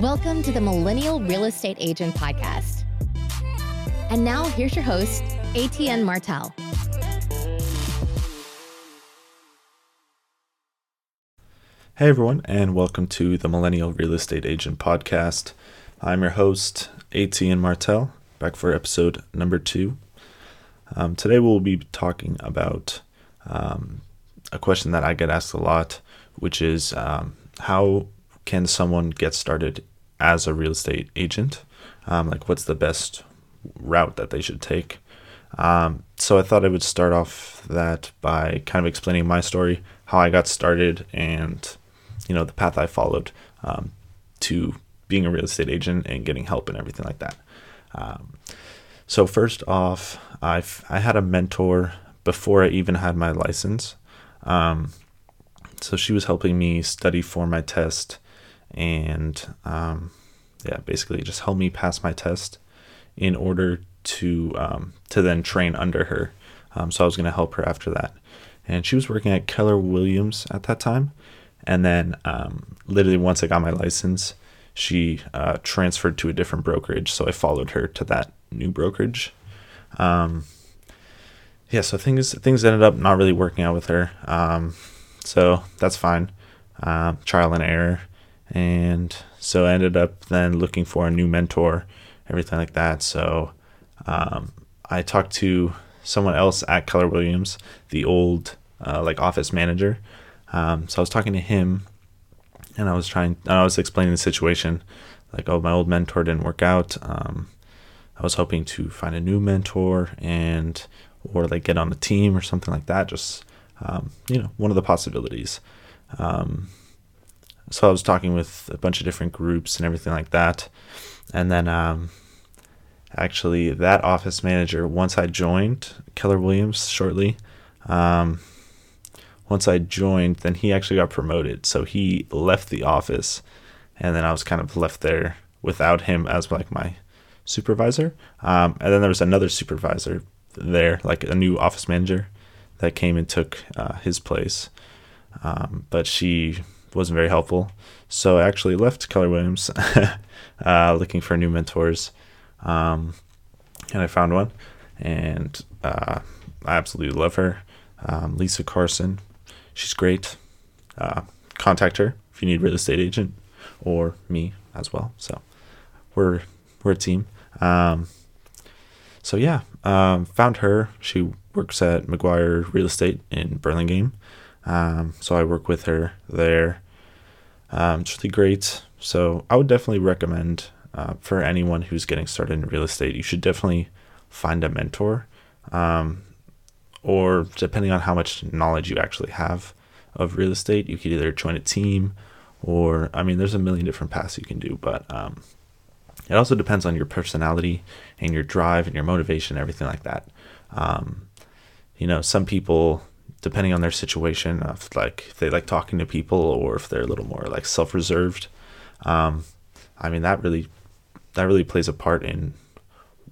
Welcome to the Millennial Real Estate Agent Podcast. And now here's your host, ATN Martel. Hey everyone, and welcome to the Millennial Real Estate Agent Podcast. I'm your host, ATN Martel, back for episode number two. Um, today we'll be talking about um, a question that I get asked a lot, which is um, how can someone get started as a real estate agent? Um, like, what's the best route that they should take? Um, so I thought I would start off that by kind of explaining my story, how I got started, and you know the path I followed um, to being a real estate agent and getting help and everything like that. Um, so first off, I I had a mentor before I even had my license. Um, so she was helping me study for my test, and um, yeah, basically just help me pass my test in order to um, to then train under her. Um, so I was going to help her after that, and she was working at Keller Williams at that time. And then, um, literally, once I got my license, she uh, transferred to a different brokerage. So I followed her to that new brokerage. Um, yeah, so things things ended up not really working out with her. Um, so that's fine. Uh, trial and error. And so I ended up then looking for a new mentor, everything like that. So um, I talked to someone else at Keller Williams, the old uh, like office manager. Um, so I was talking to him, and I was trying. I was explaining the situation, like, oh, my old mentor didn't work out. Um, I was hoping to find a new mentor and or like get on a team or something like that. Just um, you know, one of the possibilities. Um, so I was talking with a bunch of different groups and everything like that, and then um, actually that office manager once I joined Keller Williams shortly. Um, once I joined, then he actually got promoted. So he left the office, and then I was kind of left there without him as like my supervisor. Um, and then there was another supervisor there, like a new office manager that came and took uh, his place. Um, but she wasn't very helpful. So I actually left Keller Williams uh, looking for new mentors. Um, and I found one. And uh, I absolutely love her. Um, Lisa Carson. She's great. Uh, contact her if you need real estate agent or me as well. So we're we're a team. Um, so yeah, um, found her. She works at McGuire Real Estate in Burlingame. Um, so I work with her there. Um, it's really great. So I would definitely recommend uh, for anyone who's getting started in real estate, you should definitely find a mentor. Um, or depending on how much knowledge you actually have of real estate, you could either join a team or, I mean, there's a million different paths you can do, but um, it also depends on your personality and your drive and your motivation, everything like that. Um, you know, some people, depending on their situation, if like if they like talking to people or if they're a little more like self-reserved, um, I mean that really that really plays a part in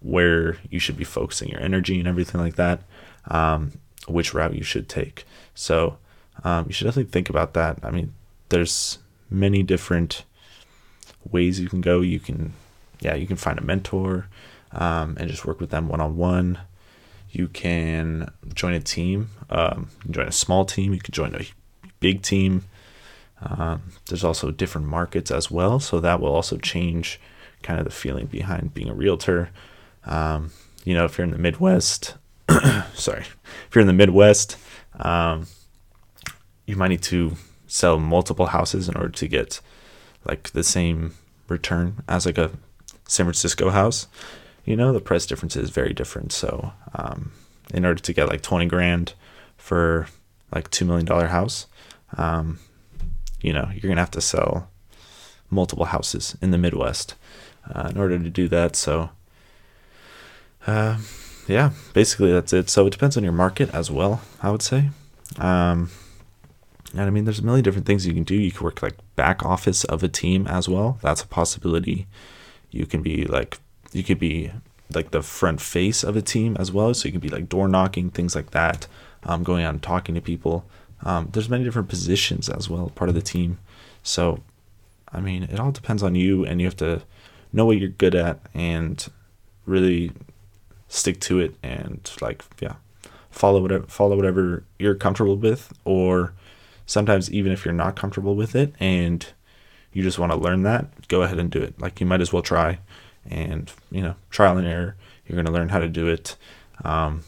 where you should be focusing your energy and everything like that. Um, which route you should take. So um, you should definitely think about that. I mean, there's many different ways you can go. You can yeah, you can find a mentor um, and just work with them one on one. You can join a team, um, join a small team, you can join a big team. Um, there's also different markets as well, so that will also change kind of the feeling behind being a realtor. Um, you know, if you're in the Midwest, sorry, if you're in the Midwest, um, you might need to sell multiple houses in order to get like the same return as like a San Francisco house, you know, the price difference is very different. So, um, in order to get like 20 grand for like $2 million house, um, you know, you're to have to sell multiple houses in the Midwest uh, in order to do that. So, uh, yeah, basically that's it. So it depends on your market as well, I would say. Um, and I mean, there's a million different things you can do. You can work like back office of a team as well. That's a possibility. You can be like you could be like the front face of a team as well. So you can be like door knocking, things like that, um, going out and talking to people. Um, there's many different positions as well, part of the team. So I mean, it all depends on you, and you have to know what you're good at and really stick to it and like yeah follow whatever follow whatever you're comfortable with or sometimes even if you're not comfortable with it and you just want to learn that go ahead and do it like you might as well try and you know trial and error. You're going to learn how to do it. Um,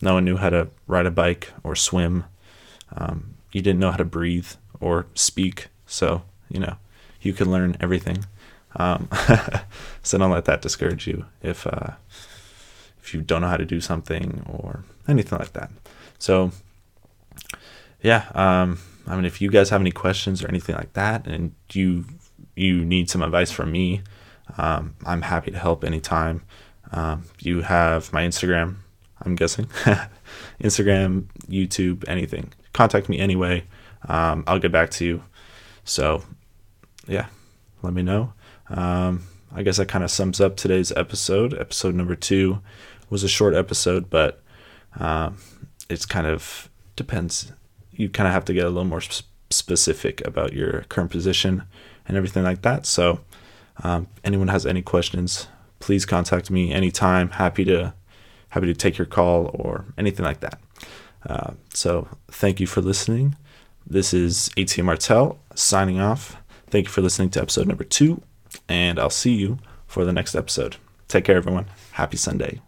no one knew how to ride a bike or swim. Um, you didn't know how to breathe or speak. So you know you can learn everything. Um, so don't let that discourage you if uh, if you don't know how to do something or anything like that. So, yeah, um, I mean, if you guys have any questions or anything like that, and you you need some advice from me, um, I'm happy to help anytime. Um, you have my Instagram, I'm guessing, Instagram, YouTube, anything. Contact me anyway. Um, I'll get back to you. So, yeah, let me know. Um, I guess that kind of sums up today's episode, episode number two was a short episode, but um, it's kind of depends. You kind of have to get a little more sp- specific about your current position and everything like that. So, um, anyone has any questions, please contact me anytime. Happy to happy to take your call or anything like that. Uh, so, thank you for listening. This is ATM Martel signing off. Thank you for listening to episode number two, and I'll see you for the next episode. Take care, everyone. Happy Sunday.